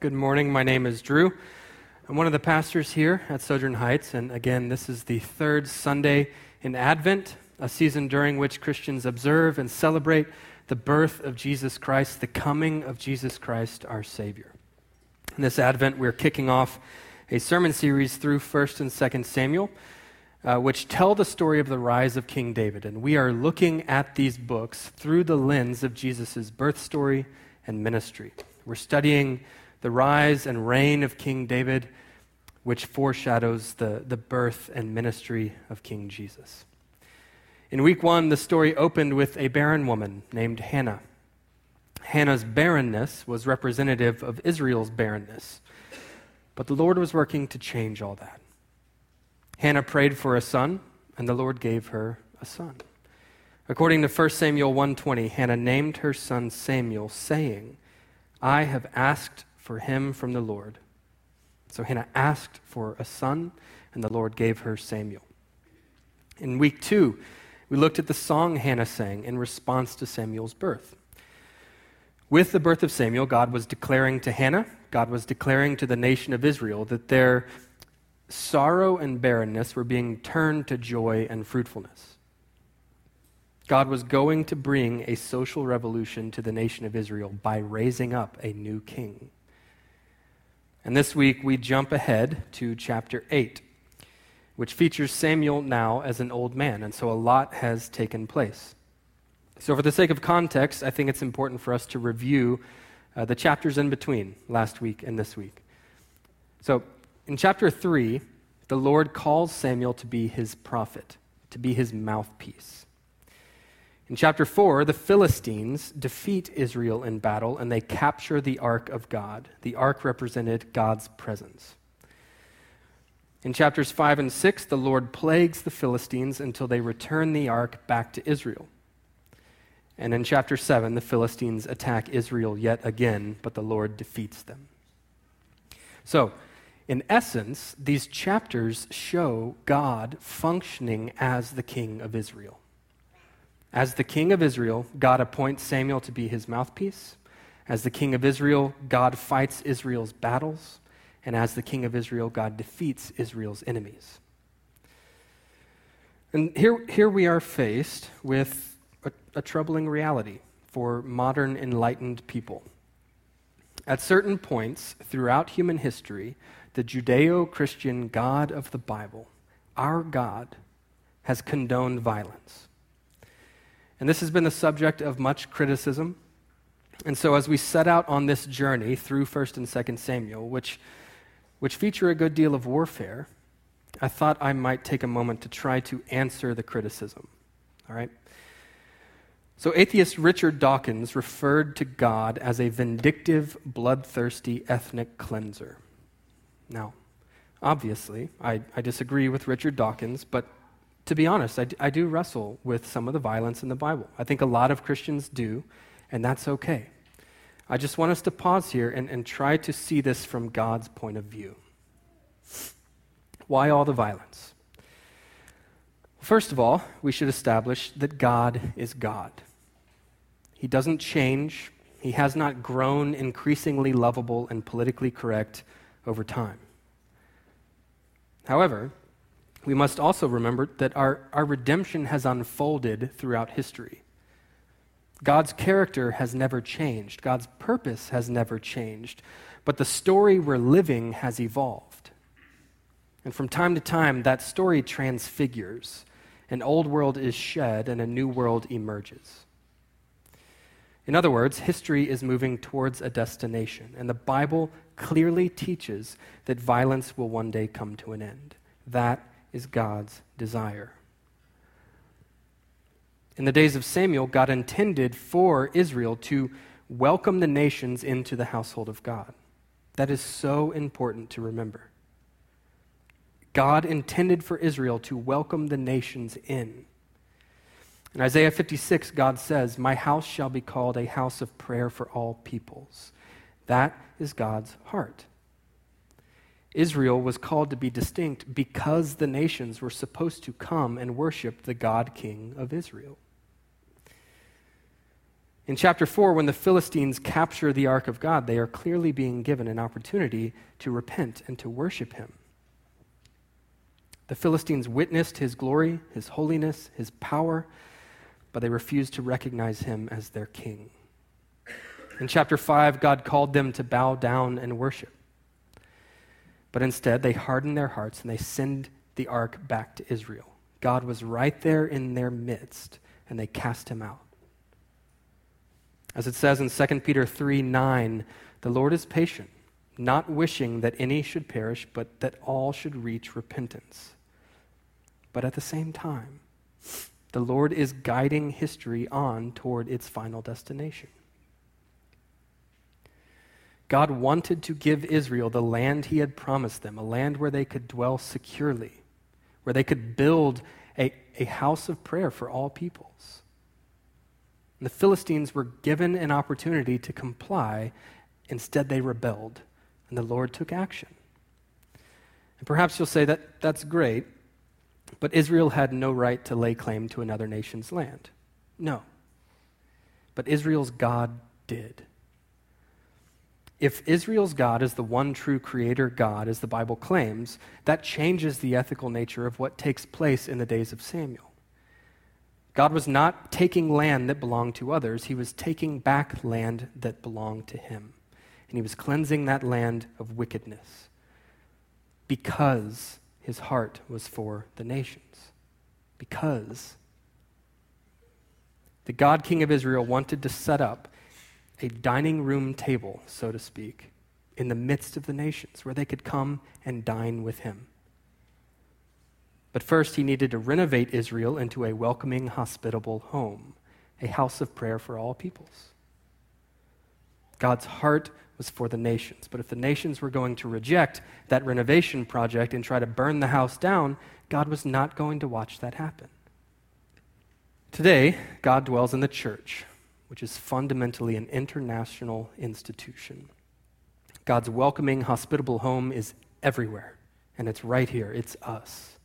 Good morning. My name is Drew. I'm one of the pastors here at Sojourn Heights, and again, this is the third Sunday in Advent, a season during which Christians observe and celebrate the birth of Jesus Christ, the coming of Jesus Christ, our Savior. In this Advent, we're kicking off a sermon series through 1st and 2nd Samuel, uh, which tell the story of the rise of King David. And we are looking at these books through the lens of Jesus' birth story and ministry. We're studying the rise and reign of King David, which foreshadows the, the birth and ministry of King Jesus. In week one, the story opened with a barren woman named Hannah. Hannah's barrenness was representative of Israel's barrenness, but the Lord was working to change all that. Hannah prayed for a son, and the Lord gave her a son. According to 1 Samuel 1:20, Hannah named her son Samuel, saying, "I have asked for him from the Lord. So Hannah asked for a son, and the Lord gave her Samuel. In week two, we looked at the song Hannah sang in response to Samuel's birth. With the birth of Samuel, God was declaring to Hannah, God was declaring to the nation of Israel that their sorrow and barrenness were being turned to joy and fruitfulness. God was going to bring a social revolution to the nation of Israel by raising up a new king. And this week we jump ahead to chapter 8, which features Samuel now as an old man. And so a lot has taken place. So, for the sake of context, I think it's important for us to review uh, the chapters in between last week and this week. So, in chapter 3, the Lord calls Samuel to be his prophet, to be his mouthpiece. In chapter 4, the Philistines defeat Israel in battle and they capture the ark of God. The ark represented God's presence. In chapters 5 and 6, the Lord plagues the Philistines until they return the ark back to Israel. And in chapter 7, the Philistines attack Israel yet again, but the Lord defeats them. So, in essence, these chapters show God functioning as the king of Israel. As the king of Israel, God appoints Samuel to be his mouthpiece. As the king of Israel, God fights Israel's battles. And as the king of Israel, God defeats Israel's enemies. And here, here we are faced with a, a troubling reality for modern enlightened people. At certain points throughout human history, the Judeo Christian God of the Bible, our God, has condoned violence. And this has been the subject of much criticism. And so, as we set out on this journey through 1st and 2nd Samuel, which, which feature a good deal of warfare, I thought I might take a moment to try to answer the criticism. All right? So, atheist Richard Dawkins referred to God as a vindictive, bloodthirsty ethnic cleanser. Now, obviously, I, I disagree with Richard Dawkins, but to be honest, I, I do wrestle with some of the violence in the Bible. I think a lot of Christians do, and that's okay. I just want us to pause here and, and try to see this from God's point of view. Why all the violence? First of all, we should establish that God is God. He doesn't change, He has not grown increasingly lovable and politically correct over time. However, we must also remember that our, our redemption has unfolded throughout history. God's character has never changed, God's purpose has never changed, but the story we're living has evolved. And from time to time, that story transfigures. An old world is shed and a new world emerges. In other words, history is moving towards a destination, and the Bible clearly teaches that violence will one day come to an end. That is God's desire. In the days of Samuel, God intended for Israel to welcome the nations into the household of God. That is so important to remember. God intended for Israel to welcome the nations in. In Isaiah 56, God says, My house shall be called a house of prayer for all peoples. That is God's heart. Israel was called to be distinct because the nations were supposed to come and worship the God King of Israel. In chapter 4, when the Philistines capture the ark of God, they are clearly being given an opportunity to repent and to worship him. The Philistines witnessed his glory, his holiness, his power, but they refused to recognize him as their king. In chapter 5, God called them to bow down and worship. But instead, they hardened their hearts and they sent the ark back to Israel. God was right there in their midst, and they cast him out. As it says in 2 Peter 3 9, the Lord is patient, not wishing that any should perish, but that all should reach repentance. But at the same time, the Lord is guiding history on toward its final destination. God wanted to give Israel the land he had promised them, a land where they could dwell securely, where they could build a, a house of prayer for all peoples. And the Philistines were given an opportunity to comply. Instead, they rebelled, and the Lord took action. And perhaps you'll say that that's great, but Israel had no right to lay claim to another nation's land. No. But Israel's God did. If Israel's God is the one true creator God, as the Bible claims, that changes the ethical nature of what takes place in the days of Samuel. God was not taking land that belonged to others, he was taking back land that belonged to him. And he was cleansing that land of wickedness because his heart was for the nations. Because the God King of Israel wanted to set up a dining room table, so to speak, in the midst of the nations where they could come and dine with him. But first, he needed to renovate Israel into a welcoming, hospitable home, a house of prayer for all peoples. God's heart was for the nations. But if the nations were going to reject that renovation project and try to burn the house down, God was not going to watch that happen. Today, God dwells in the church, which is fundamentally an international institution. God's welcoming, hospitable home is everywhere, and it's right here. It's us.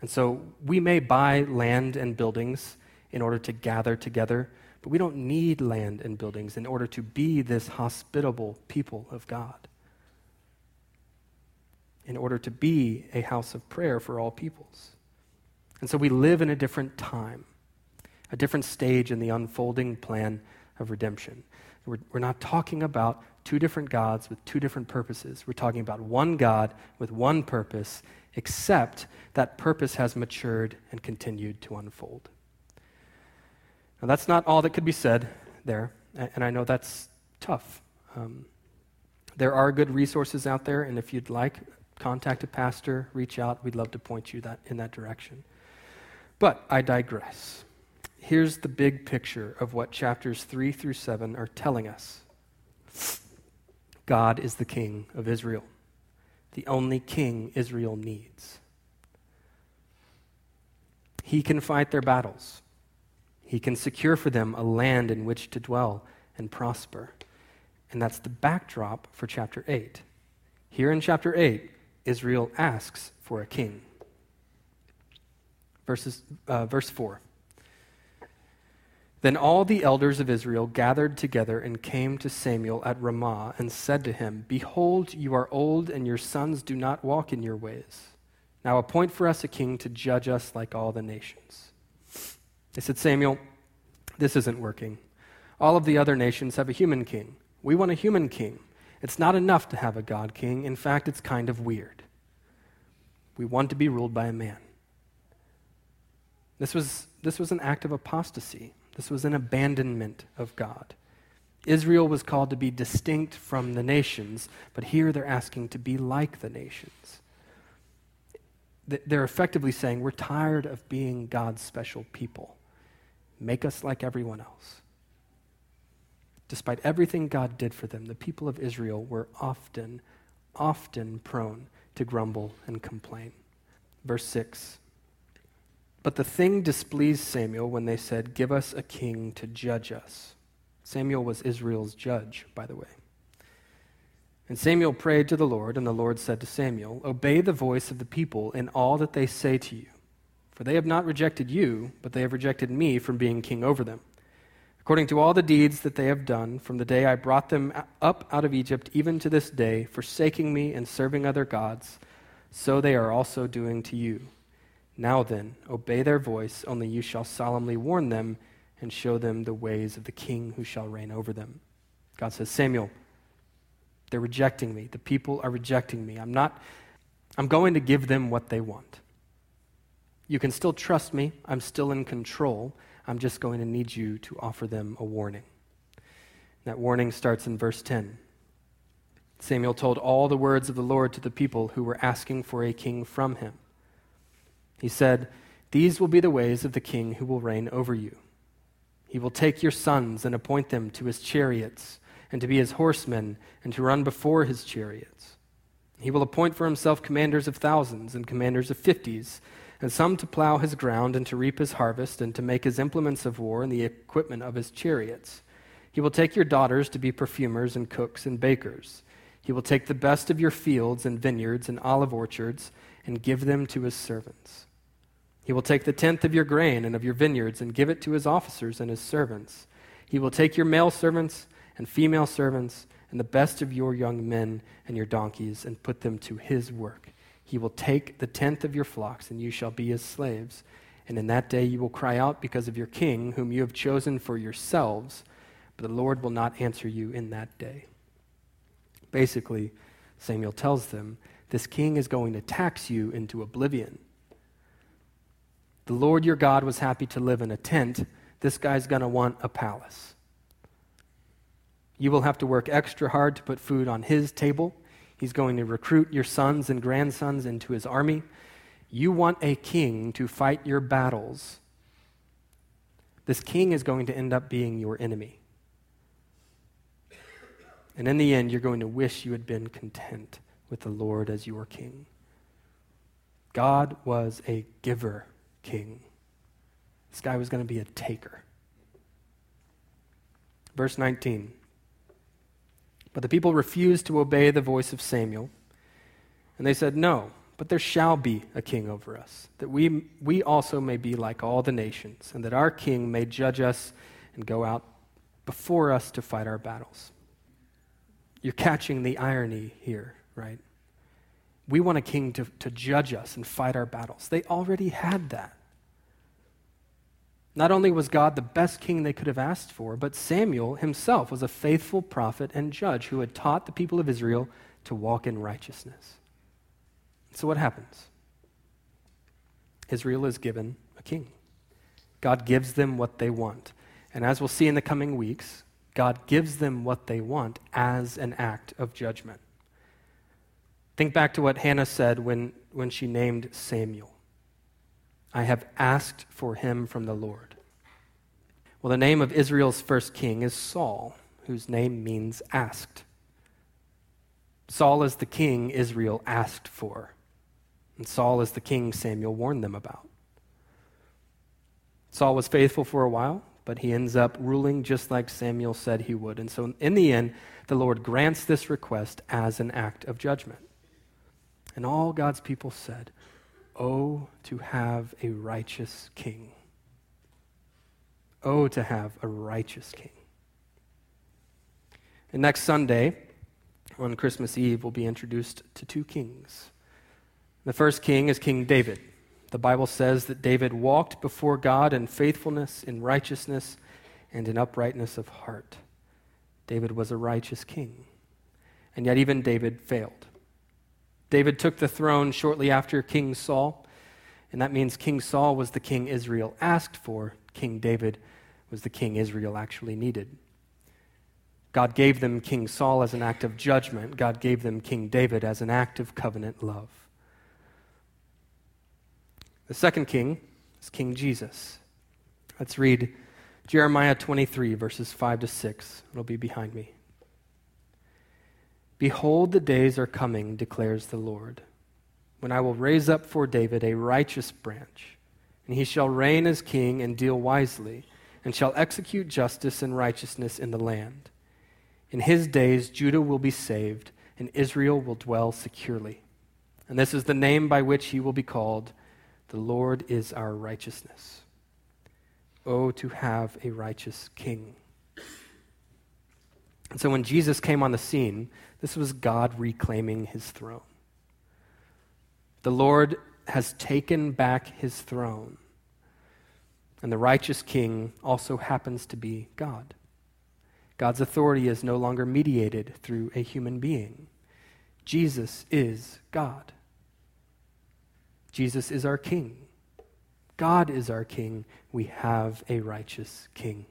And so we may buy land and buildings in order to gather together, but we don't need land and buildings in order to be this hospitable people of God. In order to be a house of prayer for all peoples. And so we live in a different time a different stage in the unfolding plan of redemption. We're, we're not talking about two different gods with two different purposes. We're talking about one God with one purpose, except that purpose has matured and continued to unfold. Now, that's not all that could be said there, and I know that's tough. Um, there are good resources out there, and if you'd like, contact a pastor, reach out. We'd love to point you that, in that direction. But I digress here's the big picture of what chapters 3 through 7 are telling us God is the king of Israel, the only king Israel needs. He can fight their battles. He can secure for them a land in which to dwell and prosper. And that's the backdrop for chapter 8. Here in chapter 8, Israel asks for a king. Verses, uh, verse 4. Then all the elders of Israel gathered together and came to Samuel at Ramah and said to him, Behold, you are old, and your sons do not walk in your ways. Now appoint for us a king to judge us like all the nations. They said, Samuel, this isn't working. All of the other nations have a human king. We want a human king. It's not enough to have a God king. In fact, it's kind of weird. We want to be ruled by a man. This was, this was an act of apostasy. This was an abandonment of God. Israel was called to be distinct from the nations, but here they're asking to be like the nations. They're effectively saying, We're tired of being God's special people. Make us like everyone else. Despite everything God did for them, the people of Israel were often, often prone to grumble and complain. Verse 6 but the thing displeased Samuel when they said, Give us a king to judge us. Samuel was Israel's judge, by the way. And Samuel prayed to the Lord, and the Lord said to Samuel, Obey the voice of the people in all that they say to you. For they have not rejected you, but they have rejected me from being king over them. according to all the deeds that they have done from the day I brought them up out of Egypt, even to this day, forsaking me and serving other gods, so they are also doing to you. Now then, obey their voice, only you shall solemnly warn them and show them the ways of the king who shall reign over them. God says, Samuel, they're rejecting me. The people are rejecting me. I'm not, I'm going to give them what they want. You can still trust me. I'm still in control. I'm just going to need you to offer them a warning. That warning starts in verse 10. Samuel told all the words of the Lord to the people who were asking for a king from him. He said, These will be the ways of the king who will reign over you. He will take your sons and appoint them to his chariots, and to be his horsemen, and to run before his chariots. He will appoint for himself commanders of thousands and commanders of fifties and some to plow his ground and to reap his harvest and to make his implements of war and the equipment of his chariots. He will take your daughters to be perfumers and cooks and bakers. He will take the best of your fields and vineyards and olive orchards and give them to his servants. He will take the tenth of your grain and of your vineyards and give it to his officers and his servants. He will take your male servants and female servants and the best of your young men and your donkeys and put them to his work. He will take the tenth of your flocks, and you shall be his slaves. And in that day you will cry out because of your king, whom you have chosen for yourselves, but the Lord will not answer you in that day. Basically, Samuel tells them this king is going to tax you into oblivion. The Lord your God was happy to live in a tent. This guy's going to want a palace. You will have to work extra hard to put food on his table. He's going to recruit your sons and grandsons into his army. You want a king to fight your battles. This king is going to end up being your enemy. And in the end, you're going to wish you had been content with the Lord as your king. God was a giver king. This guy was going to be a taker. Verse 19. But the people refused to obey the voice of Samuel. And they said, No, but there shall be a king over us, that we, we also may be like all the nations, and that our king may judge us and go out before us to fight our battles. You're catching the irony here, right? We want a king to, to judge us and fight our battles. They already had that. Not only was God the best king they could have asked for, but Samuel himself was a faithful prophet and judge who had taught the people of Israel to walk in righteousness. So, what happens? Israel is given a king. God gives them what they want. And as we'll see in the coming weeks, God gives them what they want as an act of judgment. Think back to what Hannah said when, when she named Samuel. I have asked for him from the Lord. Well, the name of Israel's first king is Saul, whose name means asked. Saul is the king Israel asked for, and Saul is the king Samuel warned them about. Saul was faithful for a while, but he ends up ruling just like Samuel said he would. And so, in the end, the Lord grants this request as an act of judgment. And all God's people said, Oh, to have a righteous king. Oh, to have a righteous king. And next Sunday, on Christmas Eve, we'll be introduced to two kings. The first king is King David. The Bible says that David walked before God in faithfulness, in righteousness, and in uprightness of heart. David was a righteous king. And yet, even David failed. David took the throne shortly after King Saul, and that means King Saul was the king Israel asked for. King David was the king Israel actually needed. God gave them King Saul as an act of judgment. God gave them King David as an act of covenant love. The second king is King Jesus. Let's read Jeremiah 23, verses 5 to 6. It'll be behind me. Behold, the days are coming, declares the Lord, when I will raise up for David a righteous branch, and he shall reign as king and deal wisely, and shall execute justice and righteousness in the land. In his days, Judah will be saved, and Israel will dwell securely. And this is the name by which he will be called The Lord is our righteousness. Oh, to have a righteous king. And so when Jesus came on the scene, this was God reclaiming his throne. The Lord has taken back his throne, and the righteous king also happens to be God. God's authority is no longer mediated through a human being. Jesus is God. Jesus is our king. God is our king. We have a righteous king.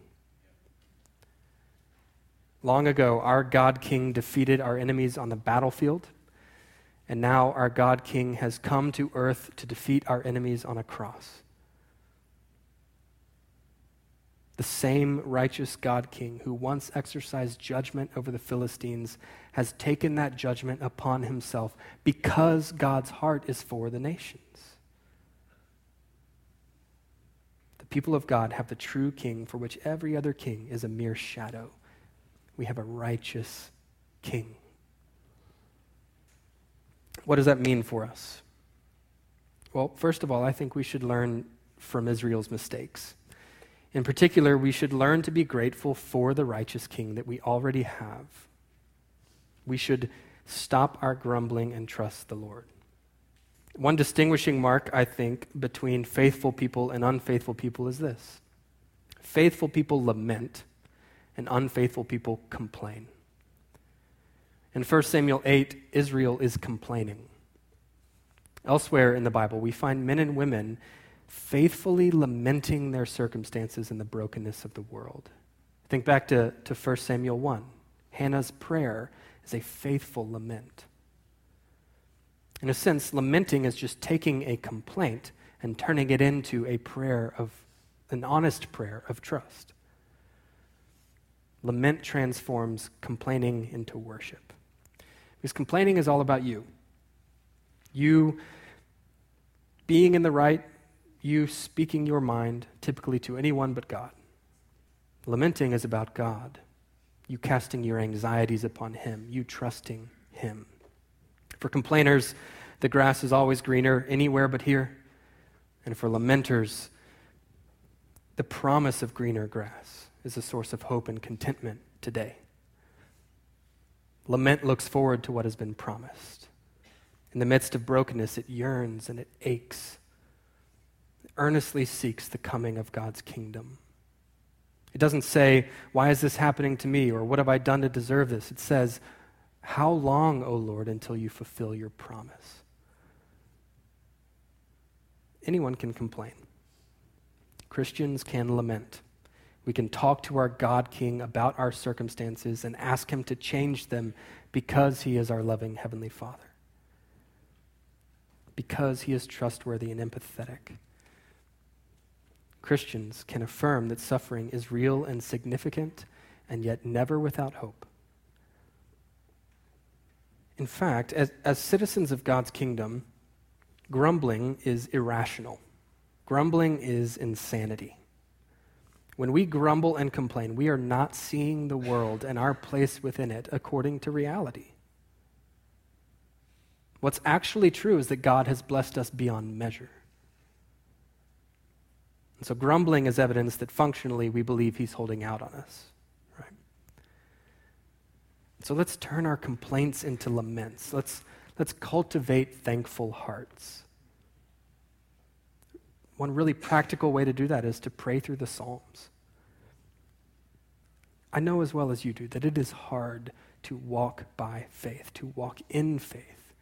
Long ago, our God King defeated our enemies on the battlefield, and now our God King has come to earth to defeat our enemies on a cross. The same righteous God King who once exercised judgment over the Philistines has taken that judgment upon himself because God's heart is for the nations. The people of God have the true king for which every other king is a mere shadow we have a righteous king. What does that mean for us? Well, first of all, I think we should learn from Israel's mistakes. In particular, we should learn to be grateful for the righteous king that we already have. We should stop our grumbling and trust the Lord. One distinguishing mark, I think, between faithful people and unfaithful people is this faithful people lament and unfaithful people complain. In 1 Samuel 8, Israel is complaining. Elsewhere in the Bible, we find men and women faithfully lamenting their circumstances and the brokenness of the world. Think back to, to 1 Samuel 1. Hannah's prayer is a faithful lament. In a sense, lamenting is just taking a complaint and turning it into a prayer of, an honest prayer of trust. Lament transforms complaining into worship. Because complaining is all about you. You being in the right, you speaking your mind, typically to anyone but God. Lamenting is about God. You casting your anxieties upon Him, you trusting Him. For complainers, the grass is always greener anywhere but here. And for lamenters, the promise of greener grass is a source of hope and contentment today. Lament looks forward to what has been promised. In the midst of brokenness, it yearns and it aches. It earnestly seeks the coming of God's kingdom. It doesn't say, Why is this happening to me? or What have I done to deserve this? It says, How long, O Lord, until you fulfill your promise? Anyone can complain. Christians can lament. We can talk to our God King about our circumstances and ask Him to change them because He is our loving Heavenly Father. Because He is trustworthy and empathetic. Christians can affirm that suffering is real and significant and yet never without hope. In fact, as, as citizens of God's kingdom, grumbling is irrational. Grumbling is insanity. When we grumble and complain, we are not seeing the world and our place within it according to reality. What's actually true is that God has blessed us beyond measure. And so grumbling is evidence that functionally we believe He's holding out on us. Right? So let's turn our complaints into laments. Let's, let's cultivate thankful hearts. One really practical way to do that is to pray through the Psalms. I know as well as you do that it is hard to walk by faith, to walk in faith.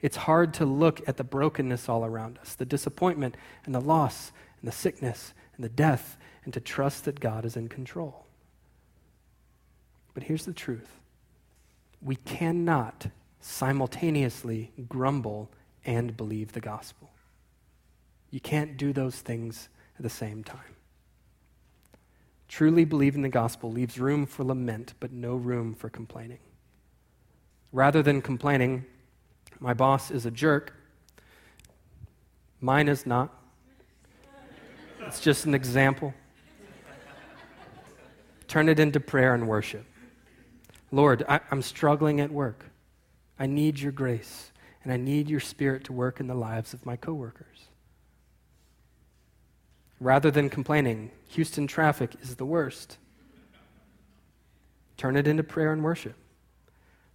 It's hard to look at the brokenness all around us, the disappointment and the loss and the sickness and the death, and to trust that God is in control. But here's the truth we cannot simultaneously grumble and believe the gospel. You can't do those things at the same time. Truly believing the gospel leaves room for lament, but no room for complaining. Rather than complaining, my boss is a jerk, mine is not. It's just an example. Turn it into prayer and worship. Lord, I, am struggling at work. I need your grace, and I need your spirit to work in the lives of my coworkers. Rather than complaining, Houston traffic is the worst. Turn it into prayer and worship.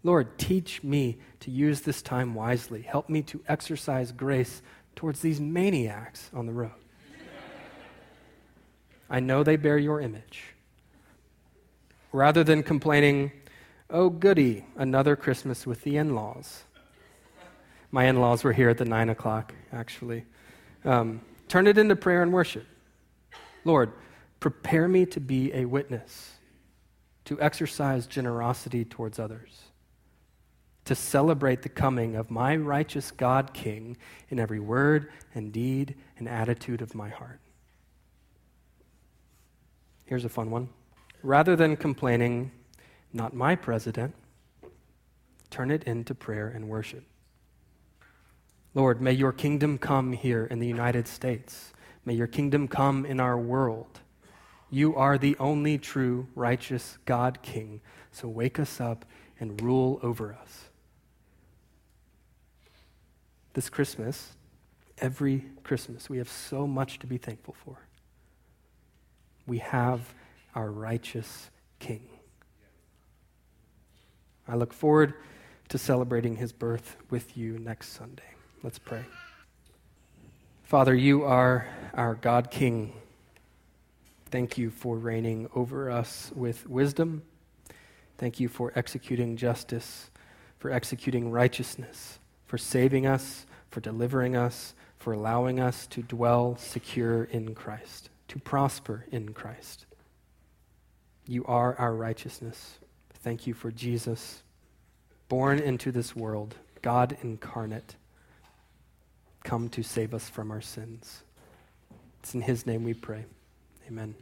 Lord, teach me to use this time wisely. Help me to exercise grace towards these maniacs on the road. I know they bear your image. Rather than complaining, oh, goody, another Christmas with the in laws. My in laws were here at the nine o'clock, actually. Um, turn it into prayer and worship. Lord, prepare me to be a witness, to exercise generosity towards others, to celebrate the coming of my righteous God King in every word and deed and attitude of my heart. Here's a fun one. Rather than complaining, not my president, turn it into prayer and worship. Lord, may your kingdom come here in the United States. May your kingdom come in our world. You are the only true, righteous God King. So wake us up and rule over us. This Christmas, every Christmas, we have so much to be thankful for. We have our righteous King. I look forward to celebrating his birth with you next Sunday. Let's pray. Father, you are our God King. Thank you for reigning over us with wisdom. Thank you for executing justice, for executing righteousness, for saving us, for delivering us, for allowing us to dwell secure in Christ, to prosper in Christ. You are our righteousness. Thank you for Jesus, born into this world, God incarnate come to save us from our sins. It's in His name we pray. Amen.